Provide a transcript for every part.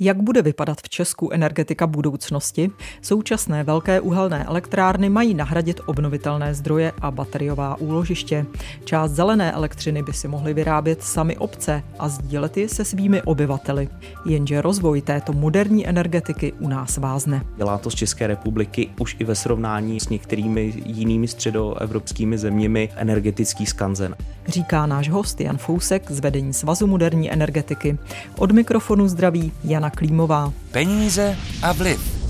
Jak bude vypadat v Česku energetika budoucnosti? Současné velké uhelné elektrárny mají nahradit obnovitelné zdroje a bateriová úložiště. Část zelené elektřiny by si mohly vyrábět sami obce a sdílet ji se svými obyvateli. Jenže rozvoj této moderní energetiky u nás vázne. Dělá to z České republiky už i ve srovnání s některými jinými středoevropskými zeměmi energetický skanzen. Říká náš host Jan Fousek z vedení Svazu moderní energetiky. Od mikrofonu zdraví Jan Jana Klímová. Peníze a vliv.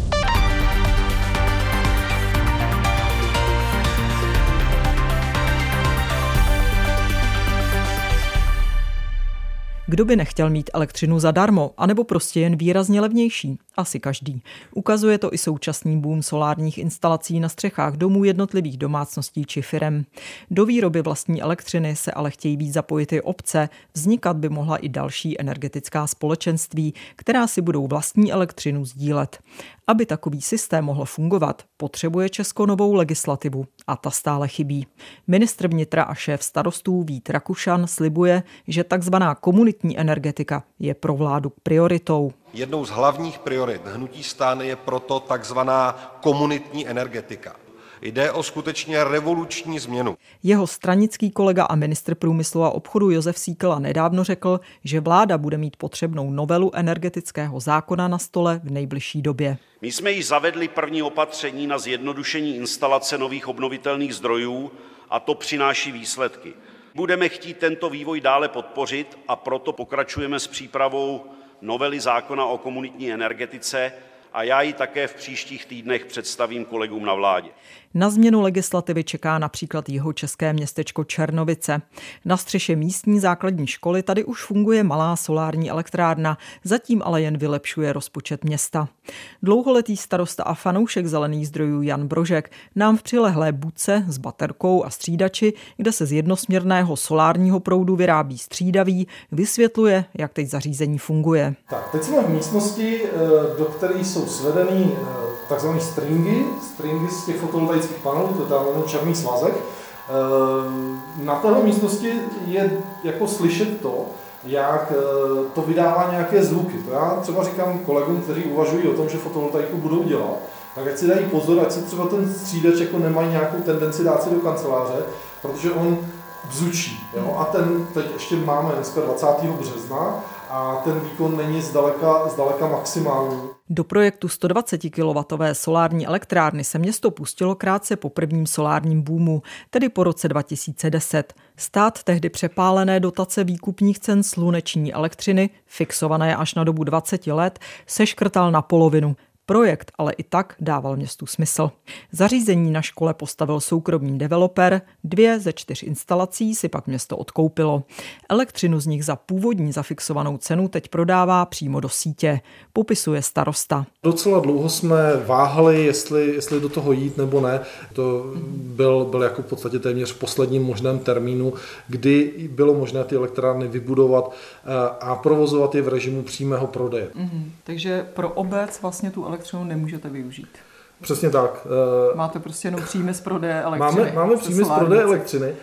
Kdo by nechtěl mít elektřinu zadarmo, anebo prostě jen výrazně levnější? Asi každý. Ukazuje to i současný boom solárních instalací na střechách domů jednotlivých domácností či firem. Do výroby vlastní elektřiny se ale chtějí víc zapojit i obce, vznikat by mohla i další energetická společenství, která si budou vlastní elektřinu sdílet. Aby takový systém mohl fungovat, potřebuje Česko novou legislativu a ta stále chybí. Ministr vnitra a šéf starostů Vít Rakušan slibuje, že takzvaná komunitní energetika je pro vládu prioritou. Jednou z hlavních priorit hnutí STAN je proto takzvaná komunitní energetika. Jde o skutečně revoluční změnu. Jeho stranický kolega a ministr průmyslu a obchodu Josef Síkela nedávno řekl, že vláda bude mít potřebnou novelu energetického zákona na stole v nejbližší době. My jsme již zavedli první opatření na zjednodušení instalace nových obnovitelných zdrojů a to přináší výsledky. Budeme chtít tento vývoj dále podpořit a proto pokračujeme s přípravou novely zákona o komunitní energetice a já ji také v příštích týdnech představím kolegům na vládě. Na změnu legislativy čeká například jeho české městečko Černovice. Na střeše místní základní školy tady už funguje malá solární elektrárna, zatím ale jen vylepšuje rozpočet města. Dlouholetý starosta a fanoušek zelených zdrojů Jan Brožek nám v přilehlé budce s baterkou a střídači, kde se z jednosměrného solárního proudu vyrábí střídavý, vysvětluje, jak teď zařízení funguje. Tak, teď jsme v místnosti, eh, do které jsou svedený eh, takzvané stringy, stringy z těch fotovoltaických panelů, to je tam černý svazek. Ehm, na téhle místnosti je jako slyšet to, jak eh, to vydává nějaké zvuky. To já třeba říkám kolegům, kteří uvažují o tom, že fotovoltaiku budou dělat, tak ať si dají pozor, ať si třeba ten střídač jako nemají nějakou tendenci dát si do kanceláře, protože on bzučí. Jo? A ten teď ještě máme dneska 20. března a ten výkon není zdaleka, zdaleka maximální. Do projektu 120 kW solární elektrárny se město pustilo krátce po prvním solárním boomu, tedy po roce 2010. Stát tehdy přepálené dotace výkupních cen sluneční elektřiny, fixované až na dobu 20 let, seškrtal na polovinu. Projekt ale i tak dával městu smysl. Zařízení na škole postavil soukromý developer, dvě ze čtyř instalací si pak město odkoupilo. Elektřinu z nich za původní zafixovanou cenu teď prodává přímo do sítě, popisuje starosta. Docela dlouho jsme váhali, jestli, jestli do toho jít nebo ne. To byl, byl jako v podstatě téměř v posledním možném termínu, kdy bylo možné ty elektrárny vybudovat eh, a provozovat je v režimu přímého prodeje. Mm-hmm. Takže pro obec vlastně tu elektřinu nemůžete využít. Přesně tak. Eh, Máte prostě jenom příjmy z prodeje elektřiny. Máme, máme příjmy z prodeje elektřiny. Eh,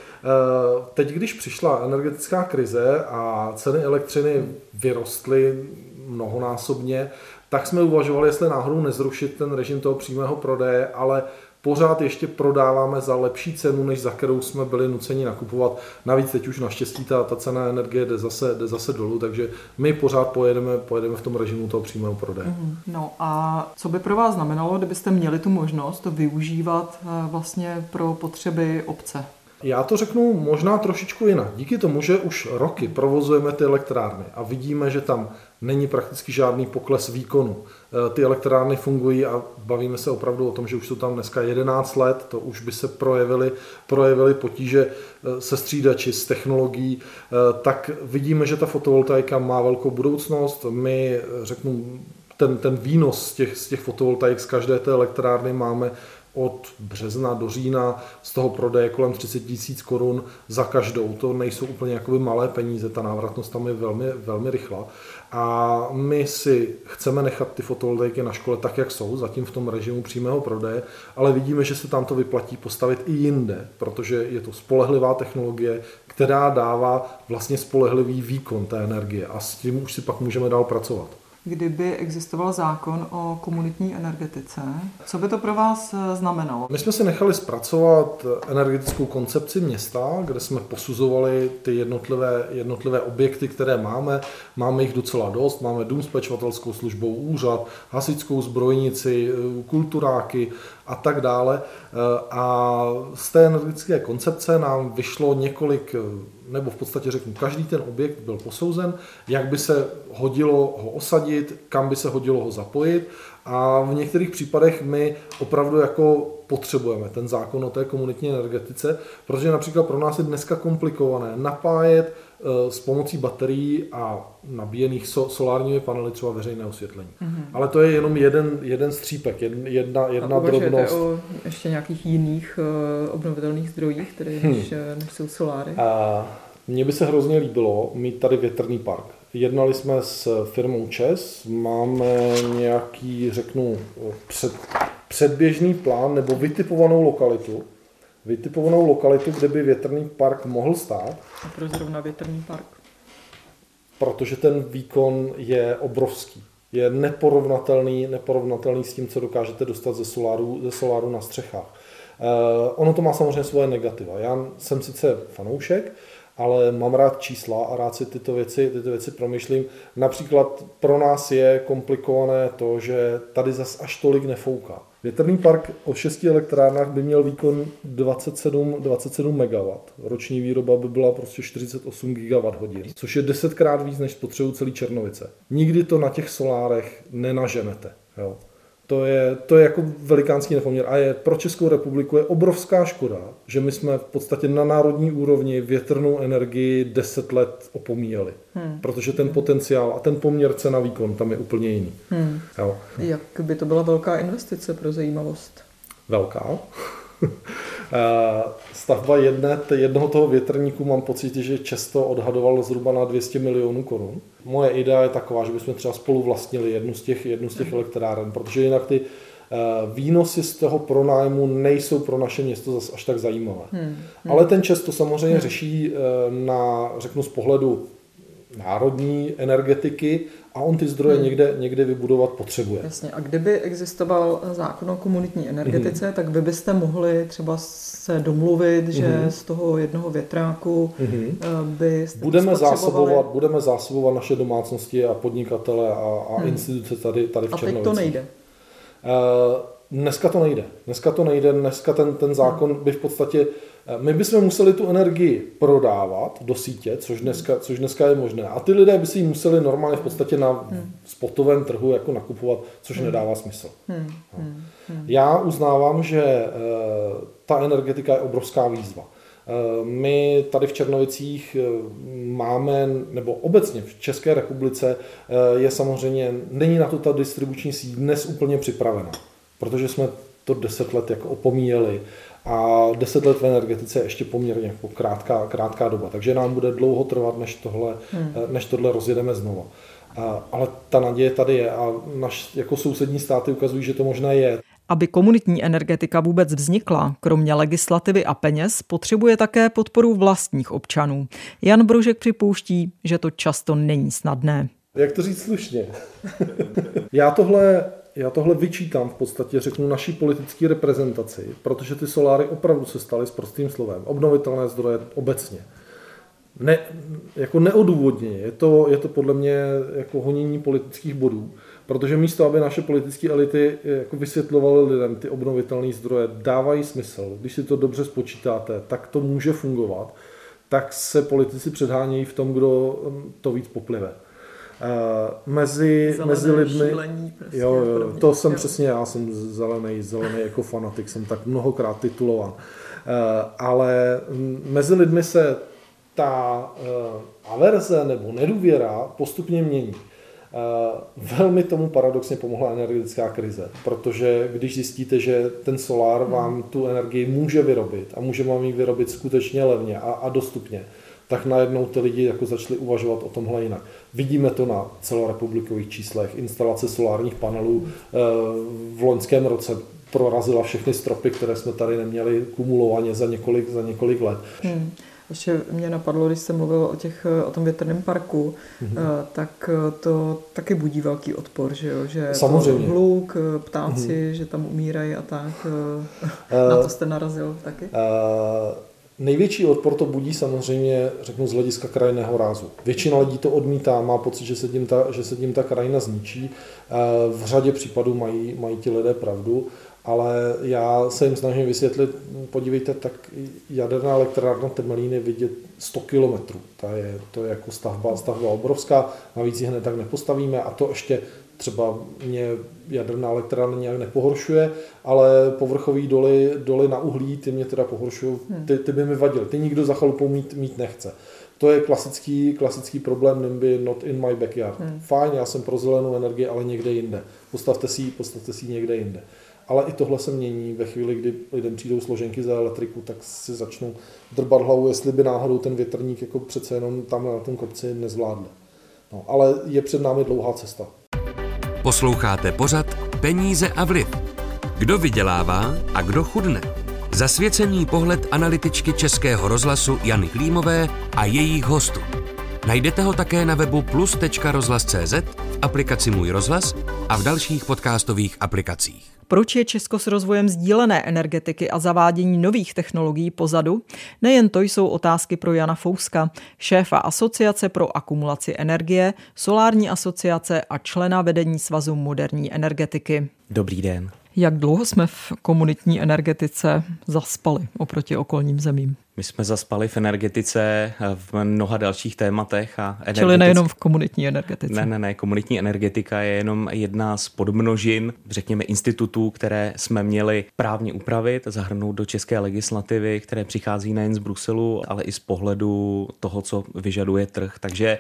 teď, když přišla energetická krize a ceny elektřiny vyrostly mnohonásobně, tak jsme uvažovali, jestli náhodou nezrušit ten režim toho přímého prodeje, ale pořád ještě prodáváme za lepší cenu, než za kterou jsme byli nuceni nakupovat. Navíc teď už naštěstí ta, ta cena energie jde zase, jde zase dolů, takže my pořád pojedeme, pojedeme v tom režimu toho přímého prodeje. Mm-hmm. No a co by pro vás znamenalo, kdybyste měli tu možnost to využívat eh, vlastně pro potřeby obce? Já to řeknu možná trošičku jinak. Díky tomu, že už roky provozujeme ty elektrárny a vidíme, že tam není prakticky žádný pokles výkonu. E, ty elektrárny fungují a bavíme se opravdu o tom, že už jsou tam dneska 11 let, to už by se projevily, projevily potíže e, se střídači, s technologií, e, tak vidíme, že ta fotovoltaika má velkou budoucnost. My, řeknu, ten, ten výnos z těch, z těch fotovoltaik z každé té elektrárny máme od března do října z toho prodeje kolem 30 tisíc korun za každou. To nejsou úplně jakoby malé peníze, ta návratnost tam je velmi, velmi rychlá. A my si chceme nechat ty fotovoltaiky na škole tak, jak jsou, zatím v tom režimu přímého prodeje, ale vidíme, že se tam to vyplatí postavit i jinde, protože je to spolehlivá technologie, která dává vlastně spolehlivý výkon té energie a s tím už si pak můžeme dál pracovat. Kdyby existoval zákon o komunitní energetice. Co by to pro vás eh, znamenalo? My jsme si nechali zpracovat energetickou koncepci města, kde jsme posuzovali ty jednotlivé, jednotlivé objekty, které máme. Máme jich docela dost. Máme dům s pečovatelskou službou, úřad, hasičskou zbrojnici, eh, kulturáky a tak dále. Eh, a z té energetické koncepce nám vyšlo několik nebo v podstatě řeknu, každý ten objekt byl posouzen, jak by se hodilo ho osadit, kam by se hodilo ho zapojit a v některých případech my opravdu jako potřebujeme ten zákon o té komunitní energetice, protože například pro nás je dneska komplikované napájet eh, s pomocí baterií a nabíjených solárními panely třeba veřejné osvětlení. Mm-hmm. Ale to je jenom jeden, jeden střípek, jedna, jedna a drobnost. o ještě nějakých jiných uh, obnovitelných zdrojích, které hmm. než, eh, než jsou soláry? A mně by se hrozně líbilo mít tady větrný park. Jednali jsme s firmou ČES, máme nějaký, řeknu, před, předběžný plán nebo vytipovanou lokalitu, vytipovanou lokalitu, kde by větrný park mohl stát. A proč zrovna větrný park? Protože ten výkon je obrovský. Je neporovnatelný, neporovnatelný s tím, co dokážete dostat ze soláru, ze soláru na střechách. Uh, ono to má samozřejmě svoje negativa. Já jsem sice fanoušek, ale mám rád čísla a rád si tyto věci, tyto věci promyšlím. Například pro nás je komplikované to, že tady zas až tolik nefouká. Větrný park o šesti elektrárnách by měl výkon 27, 27 MW. Roční výroba by byla prostě 48 GWh, což je desetkrát víc než spotřebu celý Černovice. Nikdy to na těch solárech nenaženete. Jo to je, to je jako velikánský nepoměr a je pro Českou republiku je obrovská škoda, že my jsme v podstatě na národní úrovni větrnou energii 10 let opomíjeli. Hmm. Protože ten potenciál a ten poměr cena výkon tam je úplně jiný. Hmm. Jo. Jak by to byla velká investice pro zajímavost? Velká. Eh, stavba jedné, jednoho toho větrníku mám pocit, že Često odhadoval zhruba na 200 milionů korun. Moje idea je taková, že bychom třeba spolu vlastnili jednu z těch, jednu z těch elektráren, protože jinak ty eh, výnosy z toho pronájmu nejsou pro naše město zase až tak zajímavé. Hmm. Hmm. Ale ten Često samozřejmě hmm. řeší eh, na, řeknu z pohledu národní energetiky a on ty zdroje hmm. někde, někde vybudovat potřebuje. Jasně. A kdyby existoval zákon o komunitní energetice, hmm. tak vy byste mohli třeba se domluvit, že hmm. z toho jednoho větráku hmm. by budeme zásobovat, budeme zásobovat naše domácnosti a podnikatele a, a hmm. instituce tady, tady v A teď to nejde. Uh, dneska to nejde. Dneska to nejde. Dneska ten, ten zákon by v podstatě Eh, my bychom museli tu energii prodávat do sítě, což dneska, což dneska je možné. A ty lidé by si ji museli normálně v podstatě na hmm. spotovém trhu jako nakupovat, což hmm. nedává smysl. Hmm. Hmm. Já uznávám, že e, ta energetika je obrovská výzva. E, my tady v Černovicích máme, nebo obecně v České republice je samozřejmě, není na to ta distribuční síť dnes úplně připravena, protože jsme to deset let jako opomíjeli a deset let v energetice je ještě poměrně jako krátká, krátká doba, takže nám bude dlouho trvat, než tohle, hmm. než tohle rozjedeme znovu. A, ale ta naděje tady je a naš, jako sousední státy ukazují, že to možné je. Aby komunitní energetika vůbec vznikla, kromě legislativy a peněz, potřebuje také podporu vlastních občanů. Jan Brožek připouští, že to často není snadné. Jak to říct slušně? Já tohle já tohle vyčítám v podstatě, řeknu, naší politické reprezentaci, protože ty soláry opravdu se staly s prostým slovem. Obnovitelné zdroje obecně. Ne, jako neodůvodněně. Je to, je to podle mě jako honění politických bodů, protože místo, aby naše politické elity jako vysvětlovaly lidem ty obnovitelné zdroje, dávají smysl. Když si to dobře spočítáte, tak to může fungovat, tak se politici předhánějí v tom, kdo to víc poplive. Uh, mezi, mezi lidmi. Šílení, prostě, jo, jo, to jsem jo. přesně, já jsem zelený, zelený jako fanatik, jsem tak mnohokrát titulovan. Uh, ale mezi lidmi se ta uh, averze nebo nedůvěra postupně mění. Velmi tomu paradoxně pomohla energetická krize, protože když zjistíte, že ten solár vám tu energii může vyrobit a může vám ji vyrobit skutečně levně a, a dostupně, tak najednou ty lidi jako začali uvažovat o tomhle jinak. Vidíme to na celorepublikových číslech. Instalace solárních panelů eh, v loňském roce prorazila všechny stropy, které jsme tady neměli kumulovaně za několik, za několik let. Hmm. Ještě mě napadlo, když jsem mluvil o, těch, o tom větrném parku, mm-hmm. tak to taky budí velký odpor, že jo? Že Samozřejmě. To hluk, ptáci, mm-hmm. že tam umírají a tak. Na to jste narazil taky? Uh, Největší odpor to budí samozřejmě, řeknu, z hlediska krajinného rázu. Většina lidí to odmítá, má pocit, že se tím ta, že se tím ta krajina zničí. V řadě případů mají, mají ti lidé pravdu ale já se jim snažím vysvětlit, podívejte, tak jaderná elektrárna Temelín je vidět 100 kilometrů. Ta je, to je jako stavba, stavba obrovská, navíc ji hned tak nepostavíme a to ještě třeba mě jaderná elektrárna nějak nepohoršuje, ale povrchový doly, doly na uhlí, ty mě teda pohoršují, hmm. ty, ty by mi vadily, ty nikdo za chalupou mít, mít nechce. To je klasický, klasický problém NIMBY not in my backyard. Hmm. Fajn, já jsem pro zelenou energii, ale někde jinde. Postavte si, postavte si někde jinde. Ale i tohle se mění ve chvíli, kdy lidem přijdou složenky za elektriku, tak si začnou drbat hlavu, jestli by náhodou ten větrník jako přece jenom tam na tom kopci nezvládl. No, ale je před námi dlouhá cesta. Posloucháte pořad Peníze a vliv. Kdo vydělává a kdo chudne? Zasvěcený pohled analytičky Českého rozhlasu Jany Klímové a jejich hostů. Najdete ho také na webu plus.rozhlas.cz, v aplikaci Můj rozhlas a v dalších podcastových aplikacích. Proč je Česko s rozvojem sdílené energetiky a zavádění nových technologií pozadu? Nejen to jsou otázky pro Jana Fouska, šéfa Asociace pro akumulaci energie, Solární asociace a člena vedení Svazu moderní energetiky. Dobrý den. Jak dlouho jsme v komunitní energetice zaspali oproti okolním zemím? My jsme zaspali v energetice v mnoha dalších tématech. A energetic... Čili nejenom v komunitní energetice. Ne, ne, ne. Komunitní energetika je jenom jedna z podmnožin, řekněme, institutů, které jsme měli právně upravit, zahrnout do české legislativy, které přichází nejen z Bruselu, ale i z pohledu toho, co vyžaduje trh. Takže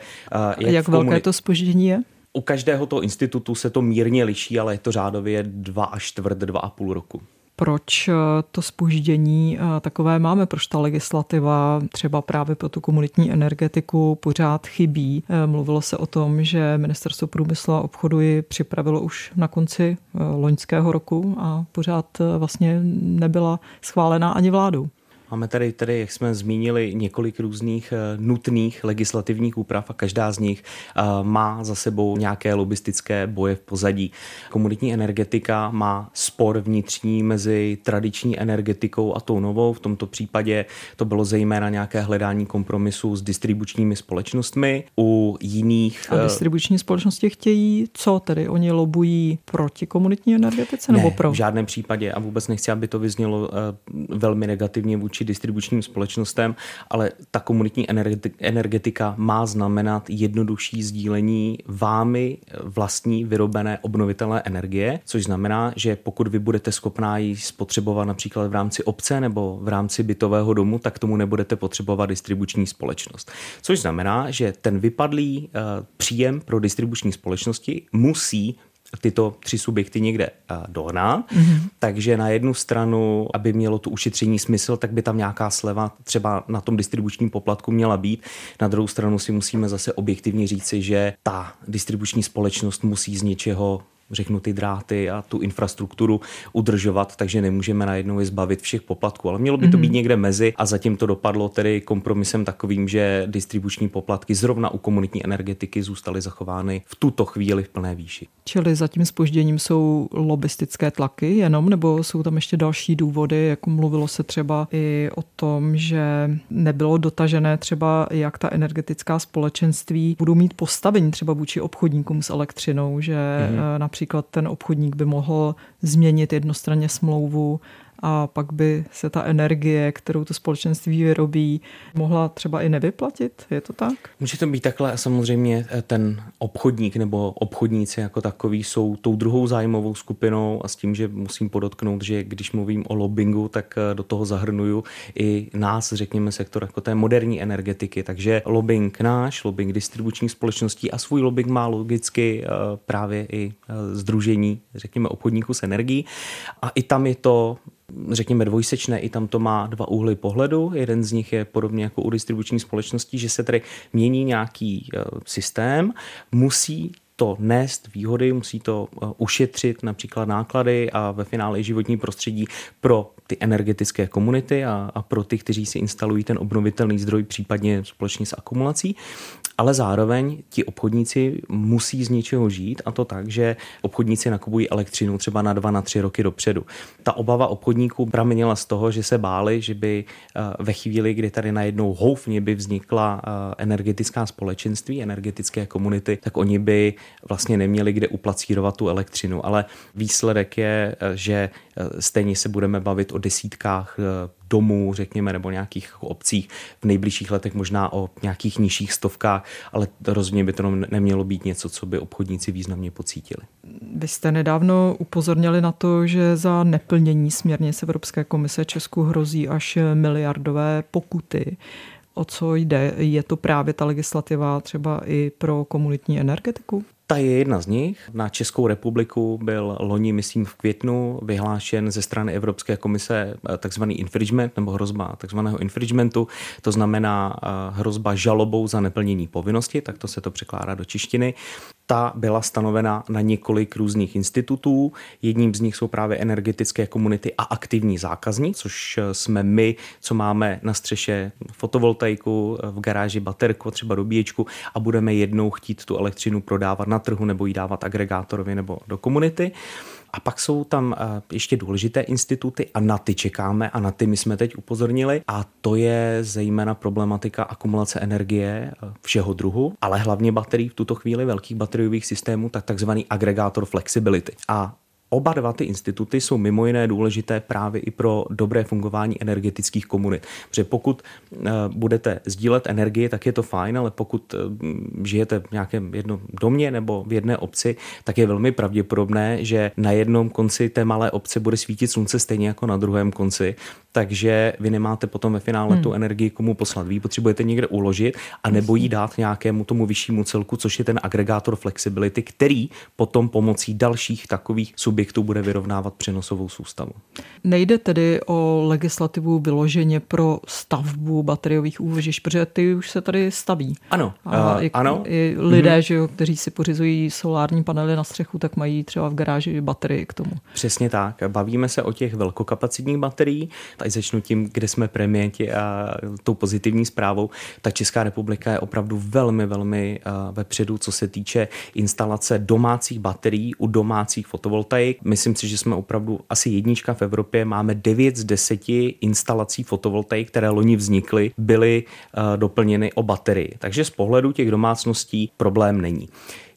jak, jak komunit... velké to spoždění je? U každého toho institutu se to mírně liší, ale je to řádově dva až čtvrt, dva a půl roku proč eh, to spoždění eh, takové máme, proč ta legislativa třeba právě pro tu komunitní energetiku pořád chybí. Eh, mluvilo se o tom, že Ministerstvo průmyslu a obchodu ji připravilo už na konci loňského roku a pořád vlastně nebyla schválená ani vládou. Máme tady, tady, jak jsme zmínili, několik různých eh, nutných legislativních úprav a každá z nich eh, má za sebou nějaké lobistické boje v pozadí. Komunitní energetika má spor vnitřní mezi tradiční energetikou a tou novou. V tomto případě to bylo zejména nějaké hledání kompromisu s distribučními společnostmi. U jiných... A eh, distribuční společnosti chtějí co tedy? Oni lobují proti komunitní energetice nebo ne, pro? v žádném případě a vůbec nechci, aby to vyznělo velmi negativně vůči vůči distribučním společnostem, ale ta komunitní energetika má znamenat jednodušší sdílení vámi vlastní vyrobené obnovitelné energie, což znamená, že pokud vy budete schopná ji spotřebovat například v rámci obce nebo v rámci bytového domu, tak tomu nebudete potřebovat distribuční společnost. Což znamená, že ten vypadlý uh, příjem pro distribuční společnosti musí tyto tři subjekty někde eh, dohnat. Mm-hmm. Takže na jednu stranu, aby mělo to ušetření smysl, tak by tam nějaká sleva třeba na tom distribučním poplatku měla být. Na druhou stranu si musíme zase objektivně říci, že ta distribuční společnost musí z něčeho řeknu, ty dráty a tu infrastrukturu udržovat, takže nemůžeme najednou je zbavit všech poplatků. Ale mělo by to mm-hmm. být někde mezi a zatím to dopadlo tedy kompromisem takovým, že distribuční poplatky zrovna u komunitní energetiky zůstaly zachovány v tuto chvíli v plné výši. Čili za tím spožděním jsou lobistické tlaky jenom, nebo jsou tam ještě další důvody, jako mluvilo se třeba i o tom, že nebylo dotažené třeba, jak ta energetická společenství budou mít postavení třeba vůči obchodníkům s elektřinou, že mm-hmm. například Například ten obchodník by mohl změnit jednostranně smlouvu a pak by se ta energie, kterou to společenství vyrobí, mohla třeba i nevyplatit? Je to tak? Může to být takhle. Samozřejmě eh, ten obchodník nebo obchodníci jako takový jsou tou druhou zájmovou skupinou a s tím, že musím podotknout, že když mluvím o lobbingu, tak eh, do toho zahrnuju i nás, řekněme, sektor jako té moderní energetiky. Takže lobbying náš, lobbying distribučních společností a svůj lobbying má logicky eh, právě i združení, řekněme, obchodníků s energií. A i tam je to řekněme dvojsečné, i tam to má dva úhly pohledu. Jeden z nich je podobně jako u distribuční společností, že se tady mění nějaký eh, systém, musí to nést výhody, musí to eh, ušetřit například náklady a ve finále i životní prostředí pro ty energetické komunity a, a pro ty, kteří si instalují ten obnovitelný zdroj, případně společně s akumulací, ale zároveň ti obchodníci musí z něčeho žít a to tak, že obchodníci nakupují elektřinu třeba na dva, na tři roky dopředu. Ta obava obchodníků pramenila z toho, že se báli, že by eh, ve chvíli, kdy tady najednou houfně by vznikla eh, energetická společenství, energetické komunity, tak oni by vlastně neměli kde uplacírovat tu elektřinu. Ale výsledek je, eh, že stejně se budeme bavit o desítkách domů, řekněme, nebo nějakých obcích v nejbližších letech možná o nějakých nižších stovkách, ale rozhodně by to nemělo být něco, co by obchodníci významně pocítili. Vy jste nedávno upozornili na to, že za neplnění směrnice Evropské komise Česku hrozí až miliardové pokuty. O co jde? Je to právě ta legislativa třeba i pro komunitní energetiku? Ta je jedna z nich. Na Českou republiku byl loni, myslím, v květnu vyhlášen ze strany Evropské komise eh, takzvaný infringement nebo hrozba takzvaného infringementu. To znamená eh, hrozba žalobou za neplnění povinnosti, tak to se to překládá do češtiny ta byla stanovena na několik různých institutů. Jedním z nich jsou právě energetické komunity a aktivní zákazník, což jsme my, co máme na střeše fotovoltaiku, v garáži baterku, třeba dobíječku a budeme jednou chtít tu elektřinu prodávat na trhu nebo ji dávat agregátorovi nebo do komunity. A pak jsou tam eh, ještě důležité instituty a na ty čekáme a na ty my jsme teď upozornili a to je zejména problematika akumulace energie eh, všeho druhu, ale hlavně baterií v tuto chvíli velkých bateriových systémů, tak takzvaný agregátor flexibility. A Oba dva ty instituty jsou mimo jiné důležité právě i pro dobré fungování energetických komunit. Protože pokud eh, budete sdílet energii, tak je to fajn, ale pokud eh, žijete v nějakém jednom domě nebo v jedné obci, tak je velmi pravděpodobné, že na jednom konci té malé obce bude svítit slunce stejně jako na druhém konci, takže vy nemáte potom ve finále hmm. tu energii komu poslat. Vy potřebujete někde uložit a nebo ji dát nějakému tomu vyššímu celku, což je ten agregátor flexibility, který potom pomocí dalších takových subjektů subjektů bude vyrovnávat přenosovou soustavu. Nejde tedy o legislativu vyloženě pro stavbu bateriových úložišť, protože ty už se tady staví. Ano, a uh, i, ano. I lidé, mm-hmm. že jo, kteří si pořizují solární panely na střechu, tak mají třeba v garáži baterii k tomu. Přesně tak. Bavíme se o těch velkokapacitních baterií. Tady začnu tím, kde jsme premiéti a tou pozitivní zprávou. Ta Česká republika je opravdu velmi, velmi uh, vepředu, co se týče instalace domácích baterií u domácích fotovoltaik Myslím si, že jsme opravdu asi jednička v Evropě. Máme 9 z 10 instalací fotovoltaik, které loni vznikly, byly uh, doplněny o baterii. Takže z pohledu těch domácností problém není.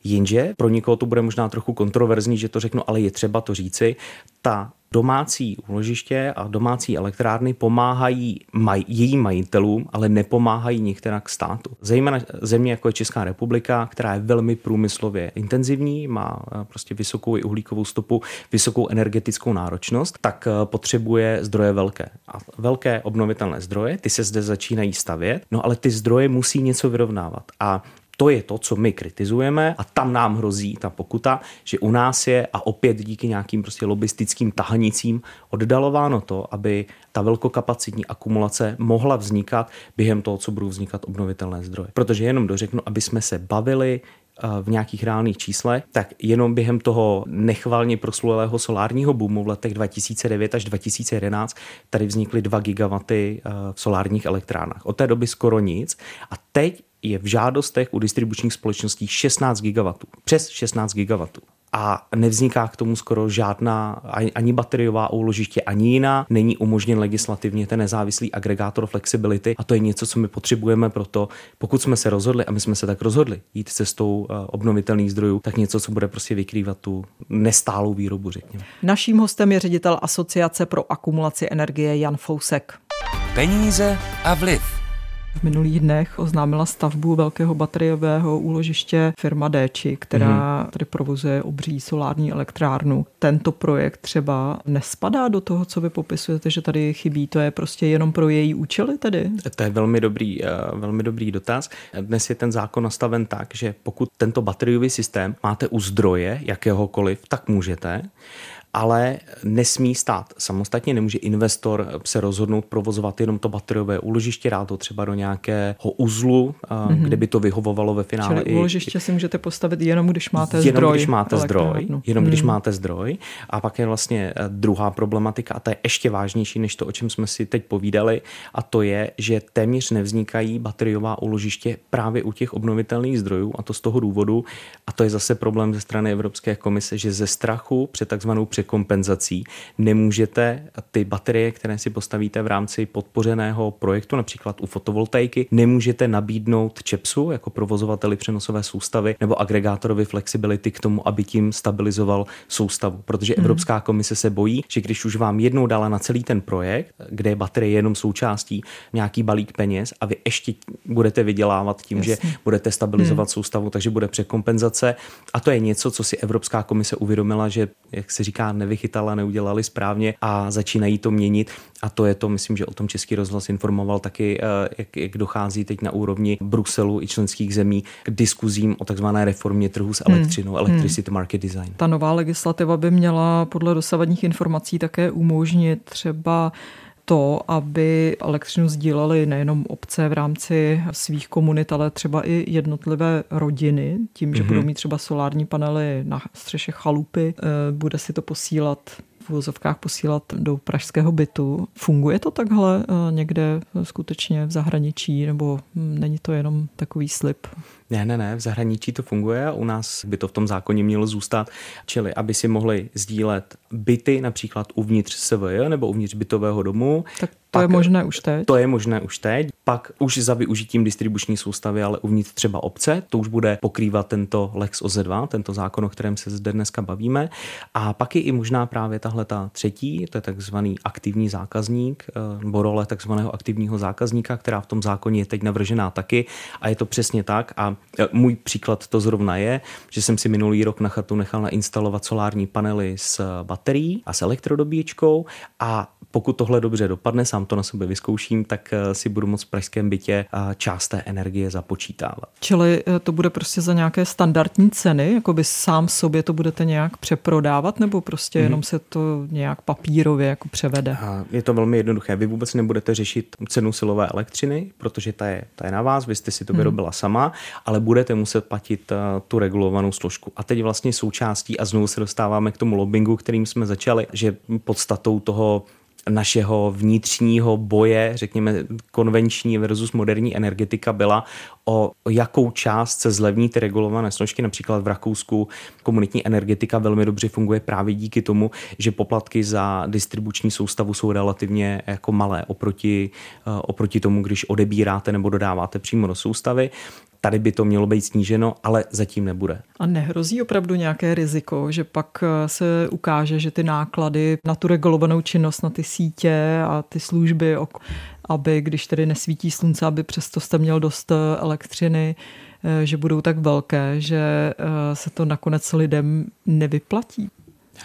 Jenže pro někoho to bude možná trochu kontroverzní, že to řeknu, ale je třeba to říci. Ta domácí úložiště a domácí elektrárny pomáhají maj, jejím majitelům, ale nepomáhají některak státu. Zejména země jako je Česká republika, která je velmi průmyslově intenzivní, má eh, prostě vysokou uhlíkovou stopu, vysokou energetickou náročnost, tak eh, potřebuje zdroje velké. A velké obnovitelné zdroje, ty se zde začínají stavět, no ale ty zdroje musí něco vyrovnávat. A to je to, co my kritizujeme a tam nám hrozí ta pokuta, že u nás je a opět díky nějakým prostě lobistickým tahanicím oddalováno to, aby ta velkokapacitní akumulace mohla vznikat během toho, co budou vznikat obnovitelné zdroje. Protože jenom dořeknu, aby jsme se bavili eh, v nějakých reálných číslech, tak jenom během toho nechvalně proslulého solárního boomu v letech 2009 až 2011 tady vznikly 2 gigawaty eh, v solárních elektrárnách. Od té doby skoro nic a teď je v žádostech u distribučních společností 16 gigawatů, přes 16 gigawatů a nevzniká k tomu skoro žádná ani bateriová úložiště, ani jiná. Není umožněn legislativně ten nezávislý agregátor flexibility a to je něco, co my potřebujeme pro to, pokud jsme se rozhodli, a my jsme se tak rozhodli, jít cestou eh, obnovitelných zdrojů, tak něco, co bude prostě vykrývat tu nestálou výrobu, řekněme. Naším hostem je ředitel Asociace pro akumulaci energie Jan Fousek. Peníze a vliv v minulých dnech oznámila stavbu velkého bateriového úložiště firma Déči, která mm-hmm. tady provozuje obří solární elektrárnu. Tento projekt třeba nespadá do toho, co vy popisujete, že tady chybí, to je prostě jenom pro její účely tedy? To je velmi dobrý, eh, velmi dobrý dotaz. Dnes je ten zákon nastaven tak, že pokud tento bateriový systém máte u zdroje jakéhokoliv, tak můžete ale nesmí stát samostatně, nemůže investor se rozhodnout provozovat jenom to bateriové úložiště, dát to třeba do nějakého uzlu, mm-hmm. kde by to vyhovovalo ve finále. Čili úložiště si můžete postavit jenom, když máte jenom zdroj. Když máte zdroj jenom mm. když máte zdroj. A pak je vlastně eh, druhá problematika, a ta je ještě vážnější než to, o čem jsme si teď povídali, a to je, že téměř nevznikají bateriová úložiště právě u těch obnovitelných zdrojů, a to z toho důvodu, a to je zase problém ze strany Evropské komise, že ze strachu před takzvanou překompenzací nemůžete ty baterie, které si postavíte v rámci podpořeného projektu, například u fotovoltaiky, nemůžete nabídnout ČEPSu jako provozovateli přenosové soustavy nebo agregátorovi flexibility k tomu, aby tím stabilizoval soustavu. Protože hmm. Evropská komise se bojí, že když už vám jednou dala na celý ten projekt, kde je baterie jenom součástí nějaký balík peněz a vy ještě budete vydělávat tím, Jasně. že budete stabilizovat hmm. soustavu, takže bude překompenzace. A to je něco, co si Evropská komise uvědomila, že, jak se říká, nevychytala, neudělali správně a začínají to měnit. A to je to, myslím, že o tom Český rozhlas informoval taky, eh, jak, jak dochází teď na úrovni Bruselu i členských zemí k diskuzím o takzvané reformě trhu s hmm. elektřinou, hmm. electricity market design. Ta nová legislativa by měla podle dosavadních informací také umožnit třeba to, aby elektřinu sdílely nejenom obce v rámci svých komunit, ale třeba i jednotlivé rodiny, tím, že mm-hmm. budou mít třeba solární panely na střeše chalupy, eh, bude si to posílat v vozovkách posílat do pražského bytu. Funguje to takhle eh, někde skutečně v zahraničí, nebo hm, není to jenom takový slib? Ne, ne, ne, v zahraničí to funguje a u nás by to v tom zákoně mělo zůstat, čili aby si mohli sdílet byty například uvnitř SVJ nebo uvnitř bytového domu. Tak to je možné už teď? To je možné už teď. Pak už za využitím distribuční soustavy, ale uvnitř třeba obce, to už bude pokrývat tento Lex OZ2, tento zákon, o kterém se zde dneska bavíme. A pak je i možná právě tahle ta třetí, to je takzvaný aktivní zákazník, eh, nebo role takzvaného aktivního zákazníka, která v tom zákoně je teď navržená taky. A je to přesně tak. A e, můj příklad to zrovna je, že jsem si minulý rok na chatu nechal nainstalovat solární panely s baterií a s elektrodobíječkou a pokud tohle dobře dopadne, sám to na sebe vyzkouším, tak e, si budu moct v pražském bytě část té energie započítávat. Čili e, to bude prostě za nějaké standardní ceny, jako by sám sobě to budete nějak přeprodávat, nebo prostě mm-hmm. jenom se to nějak papírově jako převede? A je to velmi jednoduché. Vy vůbec nebudete řešit cenu silové elektřiny, protože ta je, ta je na vás, vy jste si to mhm. vyrobila hmm. sama ale budete muset platit tu regulovanou složku. A teď vlastně součástí, a znovu se dostáváme k tomu lobbingu, kterým jsme začali, že podstatou toho našeho vnitřního boje, řekněme konvenční versus moderní energetika byla o jakou část se zlevní ty regulované složky. Například v Rakousku komunitní energetika velmi dobře funguje právě díky tomu, že poplatky za distribuční soustavu jsou relativně jako malé oproti, eh, oproti tomu, když odebíráte nebo dodáváte přímo do soustavy. Tady by to mělo být sníženo, ale zatím nebude. A nehrozí opravdu nějaké riziko, že pak eh, se ukáže, že ty náklady na tu regulovanou činnost, na ty sítě a ty služby, aby když tedy nesvítí slunce, aby přesto jste měl dost eh, elektřiny, eh, že budou tak velké, že se to nakonec lidem nevyplatí.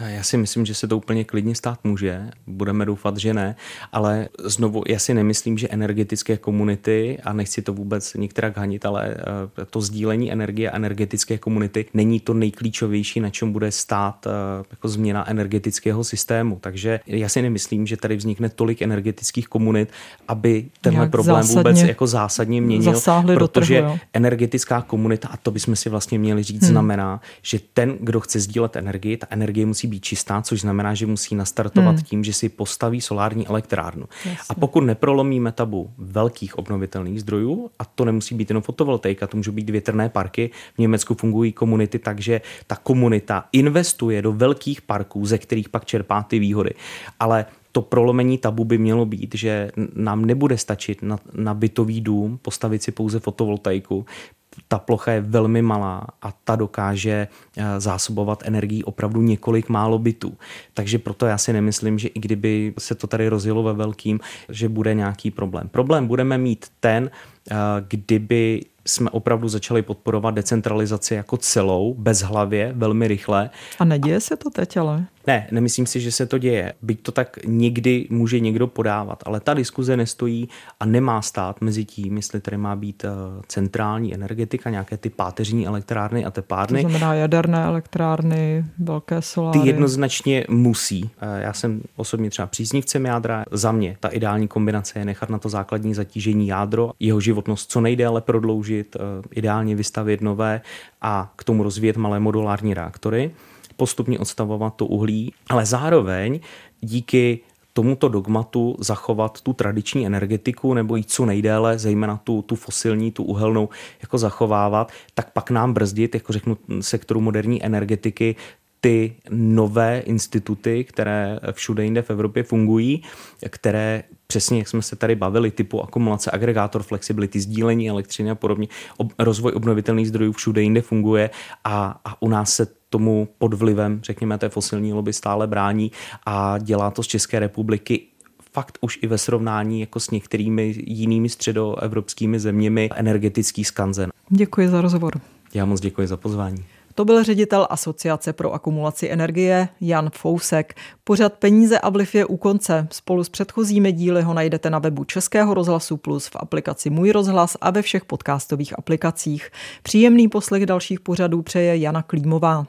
Já si myslím, že se to úplně klidně stát může, budeme doufat, že ne, ale znovu, já si nemyslím, že energetické komunity, a nechci to vůbec některak hanit, ale eh, to sdílení energie a energetické komunity není to nejklíčovější, na čem bude stát eh, jako změna energetického systému. Takže já si nemyslím, že tady vznikne tolik energetických komunit, aby tenhle Nějak problém vůbec jako zásadně měnil, protože trhu, energetická komunita, a to bychom si vlastně měli říct, hmm. znamená, že ten, kdo chce sdílet energii, ta energie musí být čistá, což znamená, že musí nastartovat hmm. tím, že si postaví solární elektrárnu. Jasně. A pokud neprolomíme tabu velkých obnovitelných zdrojů, a to nemusí být jenom fotovoltaika, to můžou být větrné parky, v Německu fungují komunity, takže ta komunita investuje do velkých parků, ze kterých pak čerpá ty výhody. Ale to prolomení tabu by mělo být, že nám nebude stačit na, na bytový dům postavit si pouze fotovoltaiku, ta plocha je velmi malá a ta dokáže eh, zásobovat energií opravdu několik málo bytů. Takže proto já si nemyslím, že i kdyby se to tady rozjelo ve velkým, že bude nějaký problém. Problém budeme mít ten, eh, kdyby jsme opravdu začali podporovat decentralizaci jako celou, bez hlavě, velmi rychle. A neděje se to teď ale? Ne, nemyslím si, že se to děje. Byť to tak někdy může někdo podávat, ale ta diskuze nestojí a nemá stát mezi tím, jestli tady má být eh, centrální energetika, nějaké ty páteřní elektrárny a tepárny. To znamená jaderné elektrárny, velké soláry. Ty jednoznačně musí. Eh, já jsem osobně třeba příznivcem jádra. Za mě ta ideální kombinace je nechat na to základní zatížení jádro, jeho životnost co nejdéle prodloužit, eh, ideálně vystavit nové a k tomu rozvíjet malé modulární reaktory postupně odstavovat to uhlí, ale zároveň díky tomuto dogmatu zachovat tu tradiční energetiku nebo jít co nejdéle, zejména tu, tu fosilní, tu uhelnou, jako zachovávat, tak pak nám brzdit, jako řeknu, sektoru moderní energetiky, ty nové instituty, které všude jinde v Evropě fungují, které přesně, jak jsme se tady bavili, typu akumulace, agregátor, flexibility, sdílení elektřiny a podobně, ob, rozvoj obnovitelných zdrojů všude jinde funguje a, a u nás se tomu pod vlivem, řekněme, té fosilní lobby stále brání a dělá to z České republiky fakt už i ve srovnání jako s některými jinými středoevropskými zeměmi energetický skanzen. Děkuji za rozhovor. Já moc děkuji za pozvání. To byl ředitel Asociace pro akumulaci energie Jan Fousek. Pořad Peníze a vliv je u konce. Spolu s předchozími díly ho najdete na webu Českého rozhlasu Plus v aplikaci Můj rozhlas a ve všech podcastových aplikacích. Příjemný poslech dalších pořadů přeje Jana Klímová.